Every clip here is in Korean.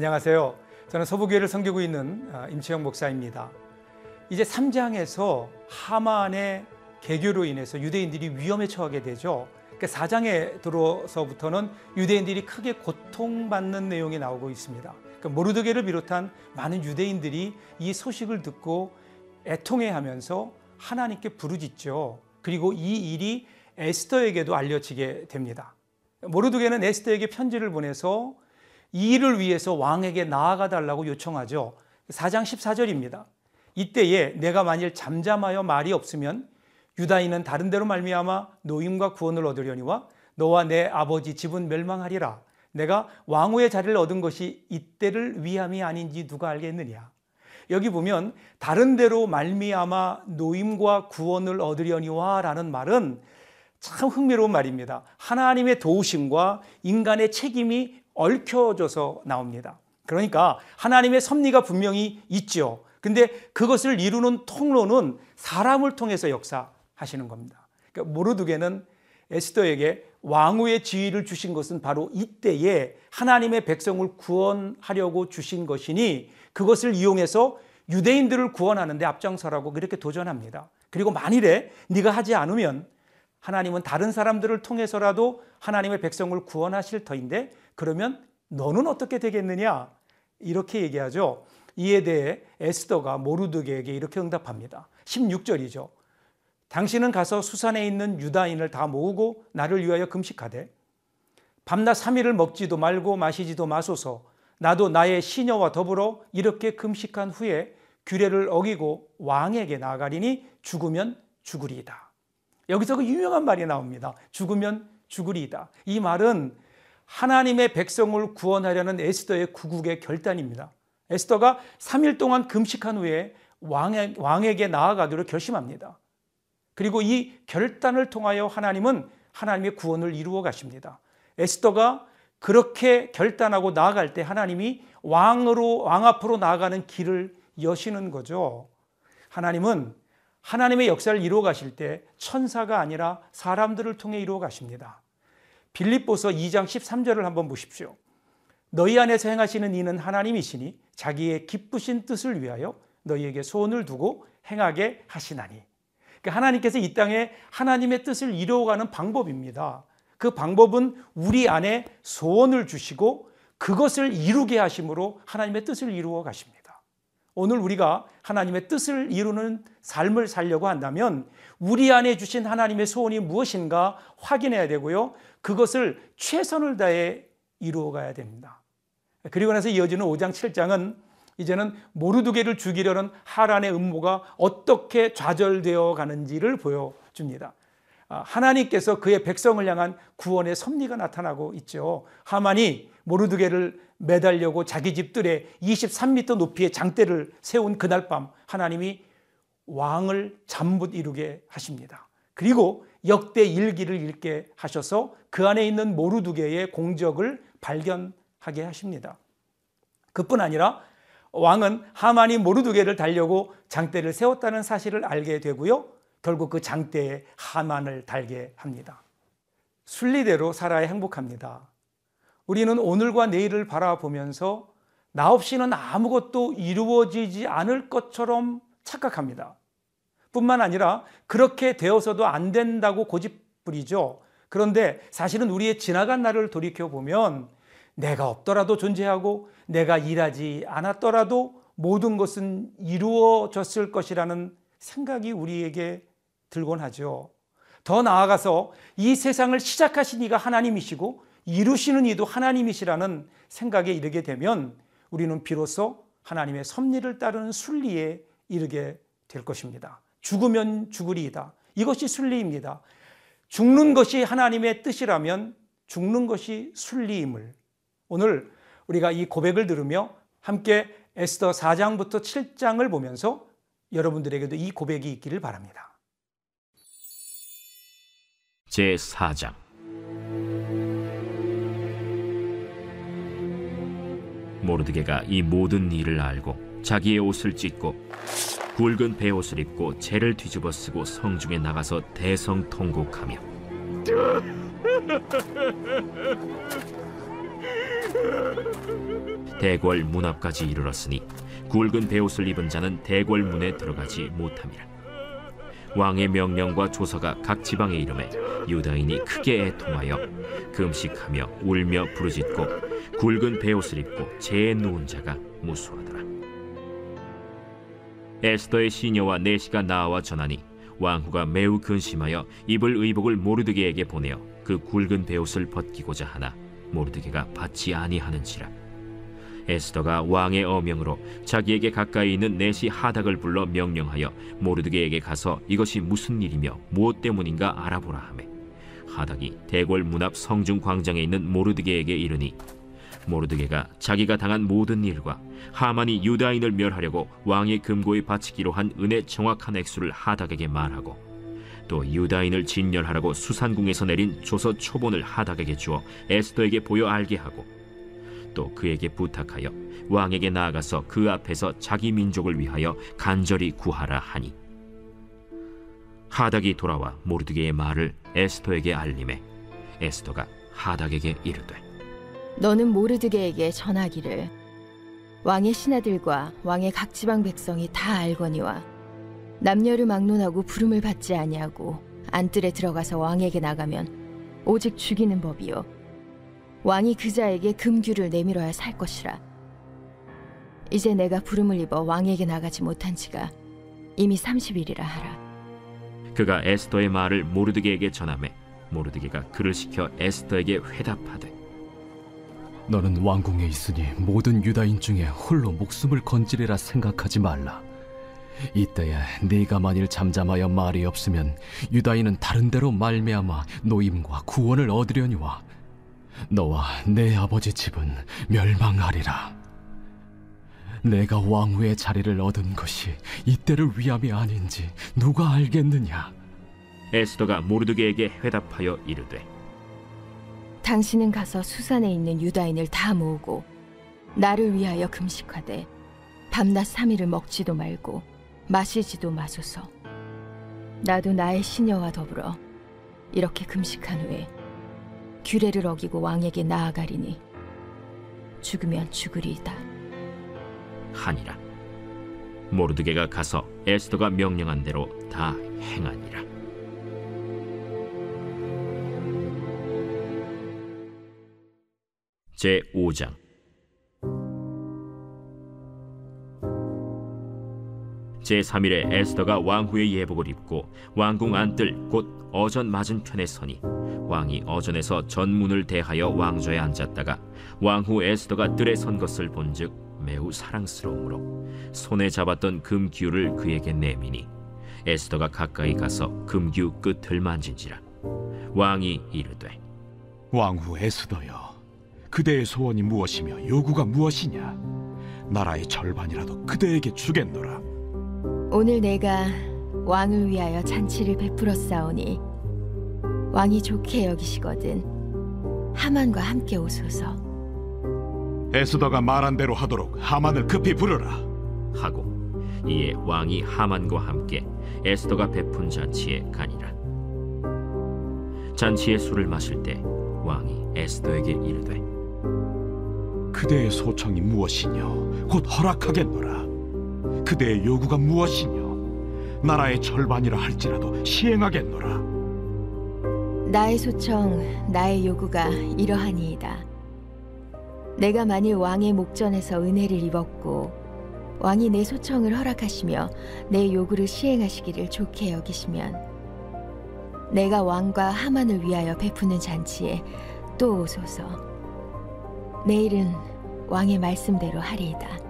안녕하세요. 저는 서부교회를 섬기고 있는 아, 임채영 목사입니다. 이제 3장에서 하만의 개교로 인해서 유대인들이 위험에 처하게 되죠. 그 4장에 들어서부터는 유대인들이 크게 고통받는 내용이 나오고 있습니다. 그 모르드게를 비롯한 많은 유대인들이 이 소식을 듣고 애통해하면서 하나님께 부르짖죠. 그리고 이 일이 에스더에게도 알려지게 됩니다. 모르드게는 에스더에게 편지를 보내서 이 일을 위해서 왕에게 나아가 달라고 요청하죠. 4장 14절입니다. 이때에 내가 만일 잠잠하여 말이 없으면 유다인은 다른 데로 말미암아 노임과 구원을 얻으려니와 너와 내 아버지 집은 멸망하리라. 내가 왕후의 자리를 얻은 것이 이때를 위함이 아닌지 누가 알겠느냐. 여기 보면 다른 데로 말미암아 노임과 구원을 얻으려니와라는 말은 참 흥미로운 말입니다. 하나님의 도우심과 인간의 책임이 얽혀져서 나옵니다. 그러니까 하나님의 섭리가 분명히 있죠. 근데 그것을 이루는 통로는 사람을 통해서 역사하시는 겁니다. 그러니까 모르드게는 에스더에게 왕후의 지위를 주신 것은 바로 이때에 하나님의 백성을 구원하려고 주신 것이니 그것을 이용해서 유대인들을 구원하는데 앞장서라고 그렇게 도전합니다. 그리고 만일에 네가 하지 않으면 하나님은 다른 사람들을 통해서라도 하나님의 백성을 구원하실 터인데 그러면 너는 어떻게 되겠느냐? 이렇게 얘기하죠. 이에 대해 에스더가 모르드게에게 이렇게 응답합니다. 16절이죠. 당신은 가서 수산에 있는 유다인을 다 모으고 나를 위하여 금식하되 밤낮 3일을 먹지도 말고 마시지도 마소서 나도 나의 시녀와 더불어 이렇게 금식한 후에 규례를 어기고 왕에게 나아가리니 죽으면 죽으리이다. 여기서 그 유명한 말이 나옵니다. 죽으면 죽으리이다. 이 말은 하나님의 백성을 구원하려는 에스더의 구국의 결단입니다. 에스더가 3일 동안 금식한 후에 왕에, 왕에게 나아가기로 결심합니다. 그리고 이 결단을 통하여 하나님은 하나님의 구원을 이루어 가십니다. 에스더가 그렇게 결단하고 나아갈 때 하나님이 왕으로 왕 앞으로 나아가는 길을 여시는 거죠. 하나님은 하나님의 역사를 이루어 가실 때 천사가 아니라 사람들을 통해 이루어 가십니다. 빌립보서 2장 13절을 한번 보십시오. 너희 안에서 행하시는 이는 하나님이시니 자기의 기쁘신 뜻을 위하여 너희에게 소원을 두고 행하게 하시나니. 그러니까 하나님께서 이 땅에 하나님의 뜻을 이루어가는 방법입니다. 그 방법은 우리 안에 소원을 주시고 그것을 이루게 하심으로 하나님의 뜻을 이루어 가십니다. 오늘 우리가 하나님의 뜻을 이루는 삶을 살려고 한다면 우리 안에 주신 하나님의 소원이 무엇인가 확인해야 되고요. 그것을 최선을 다해 이루어 가야 됩니다. 그리고 나서 이어지는 5장 7장은 이제는 모르드게를 죽이려는 하란의 음모가 어떻게 좌절되어 가는지를 보여줍니다. 아, 하나님께서 그의 백성을 향한 구원의 섭리가 나타나고 있죠. 하만이 모르드게를 매달려고 자기 집들에 23m 높이의 장대를 세운 그날 밤 하나님이 왕을 잠 못 이루게 하십니다. 그리고 역대 일기를 읽게 하셔서 그 안에 있는 모르두게의 공적을 발견하게 하십니다. 그뿐 아니라 왕은 하만이 모르두게를 달려고 장대를 세웠다는 사실을 알게 되고요. 결국 그 장대에 하만을 달게 합니다. 순리대로 살아야 행복합니다. 우리는 오늘과 내일을 바라보면서 나 없이는 아무것도 이루어지지 않을 것처럼 착각합니다. 뿐만 아니라 그렇게 되어서도 안 된다고 고집부리죠. 그런데 사실은 우리의 지나간 날을 돌이켜 보면 내가 없더라도 존재하고 내가 일하지 않았더라도 모든 것은 이루어졌을 것이라는 생각이 우리에게 들곤 하죠. 더 나아가서 이 세상을 시작하신 이가 하나님이시고 이루시는 이도 하나님이시라는 생각에 이르게 되면 우리는 비로소 하나님의 섭리를 따르는 순리에 이르게 될 것입니다. 죽으면 죽으리이다. 이것이 순리입니다. 죽는 것이 하나님의 뜻이라면 죽는 것이 순리임을 오늘 우리가 이 고백을 들으며 함께 에스더 4장부터 7장을 보면서 여러분들에게도 이 고백이 있기를 바랍니다. 제 4장 모르드게가 이 모든 일을 알고 자기의 옷을 찢고 굵은 베옷을 입고 재를 뒤집어 쓰고 성중에 나가서 대성통곡하며 대궐 문 앞까지 이르렀으니 굵은 베옷을 입은 자는 대궐 문에 들어가지 못함이라. 왕의 명령과 조서가 각 지방에 이름에 유다인이 크게 애통하여 금식하며 울며 부르짖고 굵은 베옷을 입고 재에 누운 자가 무수하더라. 에스더의 시녀와 내시가 나와 전하니 왕후가 매우 근심하여 입을 의복을 모르드게에게 보내어 그 굵은 베옷을 벗기고자 하나 모르드게가 받지 아니하는지라 에스더가 왕의 어명으로 자기에게 가까이 있는 내시 하닥을 불러 명령하여 모르드게에게 가서 이것이 무슨 일이며 무엇 때문인가 알아보라 하매 하닥이 대궐 문 앞 성중 광장에 있는 모르드게에게 이르니 모르드게가 자기가 당한 모든 일과 하만이 유다인을 멸하려고 왕의 금고에 바치기로 한 은의 정확한 액수를 하닥에게 말하고 또 유다인을 진멸하라고 수산궁에서 내린 조서 초본을 하닥에게 주어 에스더에게 보여 알게 하고 또 그에게 부탁하여 왕에게 나아가서 그 앞에서 자기 민족을 위하여 간절히 구하라 하니. 하닥이 돌아와 모르드게의 말을 에스더에게 알림해 에스더가 하닥에게 이르되 너는 모르드게에게 전하기를 왕의 신하들과 왕의 각 지방 백성이 다 알거니와 남녀를 막론하고 부름을 받지 아니하고 안뜰에 들어가서 왕에게 나가면 오직 죽이는 법이요 왕이 그자에게 금규를 내밀어야 살 것이라 이제 내가 부름을 입어 왕에게 나가지 못한 지가 이미 30일이라 하라 그가 에스더의 말을 모르드게에게 전하매 모르드게가 그를 시켜 에스더에게 회답하되 너는 왕궁에 있으니 모든 유다인 중에 홀로 목숨을 건지리라 생각하지 말라. 이때에 네가 만일 잠잠하여 말이 없으면 유다인은 다른 데로 말미암아 노임과 구원을 얻으려니와 너와 내 아버지 집은 멸망하리라. 내가 왕후의 자리를 얻은 것이 이때를 위함이 아닌지 누가 알겠느냐? 에스더가 모르드게에게 회답하여 이르되 당신은 가서 수산에 있는 유다인을 다 모으고 나를 위하여 금식하되 밤낮 삼일을 먹지도 말고 마시지도 마소서. 나도 나의 시녀와 더불어 이렇게 금식한 후에 규례를 어기고 왕에게 나아가리니 죽으면 죽으리이다. 하니라. 모르드게가 가서 에스더가 명령한 대로 다 행하니라. 제 5장 제 3일에 에스더가 왕후의 예복을 입고 왕궁 안뜰 곧 어전 맞은편에 서니 왕이 어전에서 전문을 대하여 왕좌에 앉았다가 왕후 에스더가 뜰에 선 것을 본즉 매우 사랑스러우므로 손에 잡았던 금규를 그에게 내미니 에스더가 가까이 가서 금규 끝을 만진지라 왕이 이르되 왕후 에스더여, 그대의 소원이 무엇이며 요구가 무엇이냐? 나라의 절반이라도 그대에게 주겠노라. 오늘 내가 왕을 위하여 잔치를 베풀어 싸우니 왕이 좋게 여기시거든 하만과 함께 오소서 에스더가 말한 대로 하도록 하만을 급히 부르라. 하고 이에 왕이 하만과 함께 에스더가 베푼 잔치에 가니라 잔치의 술을 마실 때 왕이 에스더에게 이르되 그대의 소청이 무엇이뇨? 곧 허락하겠노라. 그대의 요구가 무엇이뇨? 나라의 절반이라 할지라도 시행하겠노라. 나의 소청 나의 요구가 이러하니이다 내가 만일 왕의 목전에서 은혜를 입었고 왕이 내 소청을 허락하시며 내 요구를 시행하시기를 좋게 여기시면 내가 왕과 하만을 위하여 베푸는 잔치에 또 오소서 내일은 왕의 말씀대로 하리이다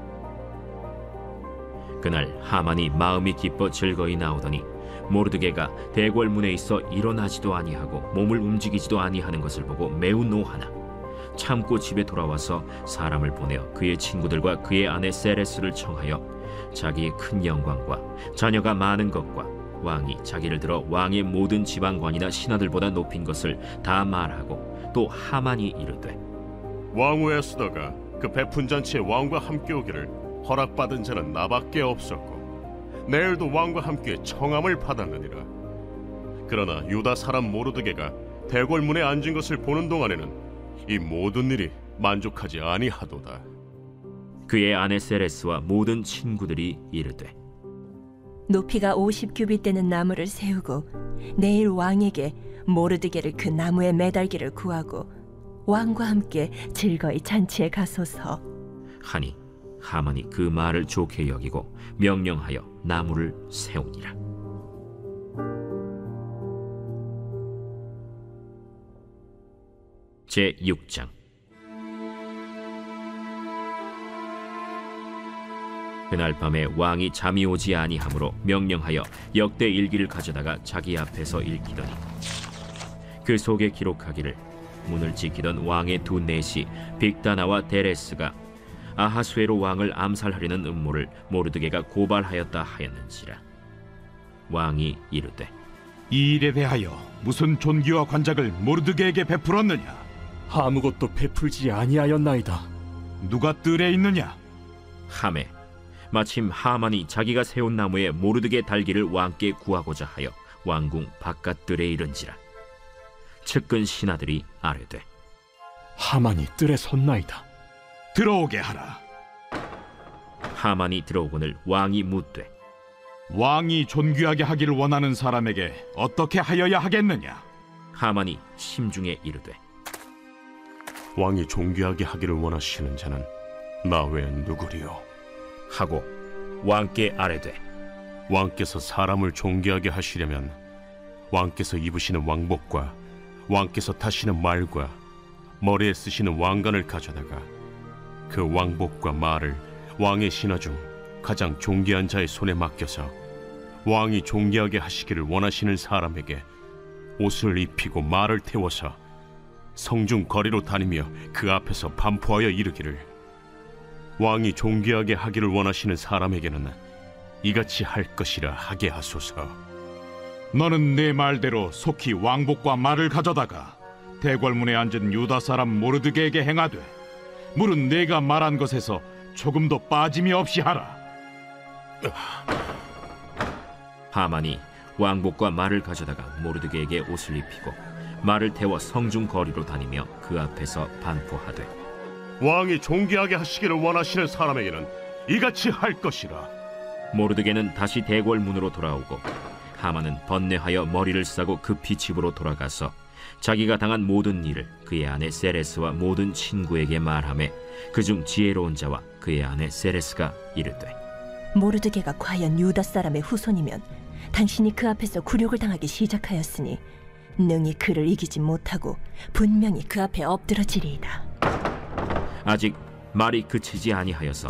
그날 하만이 마음이 기뻐 즐거이 나오더니 모르드게가 대궐 문에 있어 일어나지도 아니하고 몸을 움직이지도 아니하는 것을 보고 매우 노하나 참고 집에 돌아와서 사람을 보내어 그의 친구들과 그의 아내 세레스를 청하여 자기의 큰 영광과 자녀가 많은 것과 왕이 자기를 들어 왕의 모든 지방관이나 신하들보다 높인 것을 다 말하고 또 하만이 이르되 왕후 에스더가 그 베푼 잔치에 왕과 함께 오기를 허락받은 자는 나밖에 없었고 내일도 왕과 함께 청함을 받았느니라 그러나 유다 사람 모르드게가 대궐문에 앉은 것을 보는 동안에는 이 모든 일이 만족하지 아니하도다 그의 아내 세레스와 모든 친구들이 이르되 높이가 50규빗 되는 나무를 세우고 내일 왕에게 모르드게를 그 나무에 매달기를 구하고 왕과 함께 즐거이 잔치에 가소서. 하니 하만이 그 말을 좋게 여기고 명령하여 나무를 세우니라. 제 6장 그날 밤에 왕이 잠이 오지 아니하므로 명령하여 역대 일기를 가져다가 자기 앞에서 읽히더니 그 속에 기록하기를 문을 지키던 왕의 두 내시 빅다나와 데레스가 아하수에로 왕을 암살하려는 음모를 모르드게가 고발하였다 하였는지라 왕이 이르되 이 일에 대하여 무슨 존귀와 관작을 모르드게에게 베풀었느냐? 아무것도 베풀지 아니하였나이다. 누가 뜰에 있느냐? 함에 마침 하만이 자기가 세운 나무에 모르드게 달기를 왕께 구하고자 하여 왕궁 바깥들에 이른지라 측근 신하들이 아뢰되 하만이 뜰에 섰나이다. 들어오게 하라. 하만이 들어오거늘 왕이 묻되 왕이 존귀하게 하기를 원하는 사람에게 어떻게 하여야 하겠느냐? 하만이 심중에 이르되 왕이 존귀하게 하기를 원하시는 자는 나 외엔 누구리요? 하고 왕께 아뢰되 왕께서 사람을 존귀하게 하시려면 왕께서 입으시는 왕복과 왕께서 타시는 말과 머리에 쓰시는 왕관을 가져다가 그 왕복과 말을 왕의 신하 중 가장 존귀한 자의 손에 맡겨서 왕이 존귀하게 하시기를 원하시는 사람에게 옷을 입히고 말을 태워서 성중 거리로 다니며 그 앞에서 반포하여 이르기를 왕이 존귀하게 하기를 원하시는 사람에게는 이같이 할 것이라 하게 하소서. 너는 내 말대로 속히 왕복과 말을 가져다가 대궐문에 앉은 유다 사람 모르드게에게 행하되 물은 내가 말한 것에서 조금도 빠짐이 없이 하라. 하만이 왕복과 말을 가져다가 모르드게에게 옷을 입히고 말을 태워 성중 거리로 다니며 그 앞에서 반포하되 왕이 존귀하게 하시기를 원하시는 사람에게는 이같이 할 것이라. 모르드게는 다시 대궐 문으로 돌아오고 하만은 번뇌하여 머리를 싸고 급히 집으로 돌아가서 자기가 당한 모든 일을 그의 아내 세레스와 모든 친구에게 말하매 그중 지혜로운 자와 그의 아내 세레스가 이르되 모르드게가 과연 유다 사람의 후손이면 당신이 그 앞에서 굴욕을 당하기 시작하였으니 능히 그를 이기지 못하고 분명히 그 앞에 엎드러지리이다. 아직 말이 그치지 아니하여서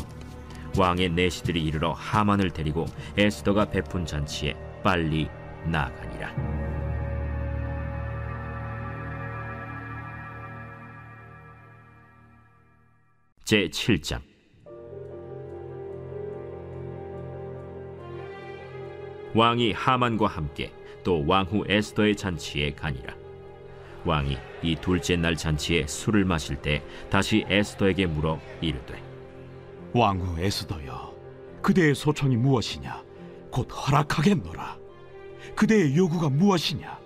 왕의 내시들이 이르러 하만을 데리고 에스더가 베푼 잔치에 빨리 나아가니라. 제 7장 왕이 하만과 함께 또 왕후 에스더의 잔치에 가니라. 왕이 이 둘째 날 잔치에 술을 마실 때 다시 에스더에게 물어 이르되 왕후 에스더여, 그대의 소청이 무엇이냐? 곧 허락하겠노라. 그대의 요구가 무엇이냐?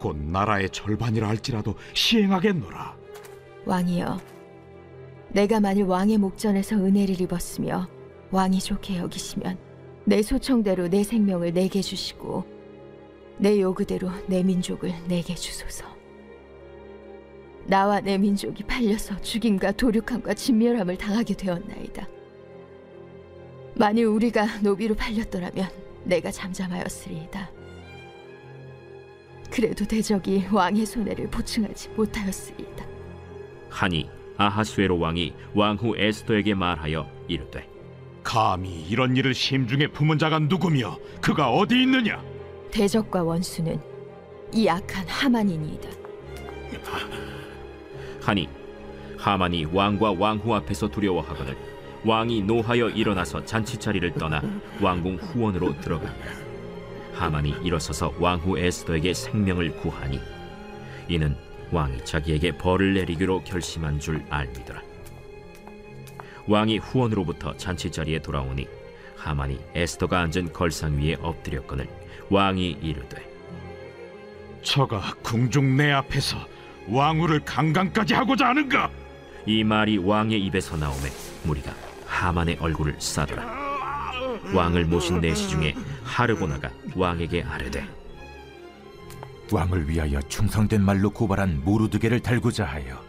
곧 나라의 절반이라 할지라도 시행하겠노라. 왕이여, 내가 만일 왕의 목전에서 은혜를 입었으며 왕이 좋게 여기시면 내 소청대로 내 생명을 내게 주시고 내 요구대로 내 민족을 내게 주소서. 나와 내 민족이 팔려서 죽임과 도륙함과 진멸함을 당하게 되었나이다. 만일 우리가 노비로 팔렸더라면 내가 잠잠하였으리이다. 그래도 대적이 왕의 손해를 보충하지 못하였으리이다. 하니 아하수에로 왕이 왕후 에스더에게 말하여 이르되 감히 이런 일을 심중에 품은 자가 누구며 그가 어디 있느냐? 대적과 원수는 이 악한 하만이니이다. 하니 하만이 왕과 왕후 앞에서 두려워하거늘 왕이 노하여 일어나서 잔치 자리를 떠나 왕궁 후원으로 들어가니라 하만이 일어서서 왕후 에스더에게 생명을 구하니 이는 왕이 자기에게 벌을 내리기로 결심한 줄 알미더라 왕이 후원으로부터 잔치 자리에 돌아오니 하만이 에스더가 앉은 걸상 위에 엎드렸거늘 왕이 이르되 저가 궁중 내 앞에서 왕후를 강간까지 하고자 하는가? 이 말이 왕의 입에서 나오매 무리가 하만의 얼굴을 싸더라. 왕을 모신 내시 중에 하르보나가 왕에게 아뢰되 왕을 위하여 충성된 말로 고발한 모르드게를 달고자 하여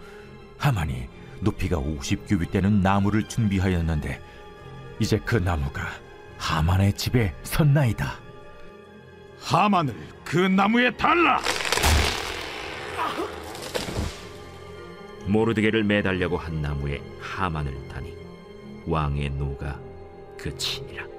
하만이 높이가 50규빗 되는 나무를 준비하였는데 이제 그 나무가 하만의 집에 섰나이다. 하만을 그 나무에 달라. 모르드게를 매달려고 한 나무에 하만을 다니 왕의 노가 그치니라.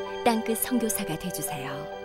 땅끝 선교사가 되주세요.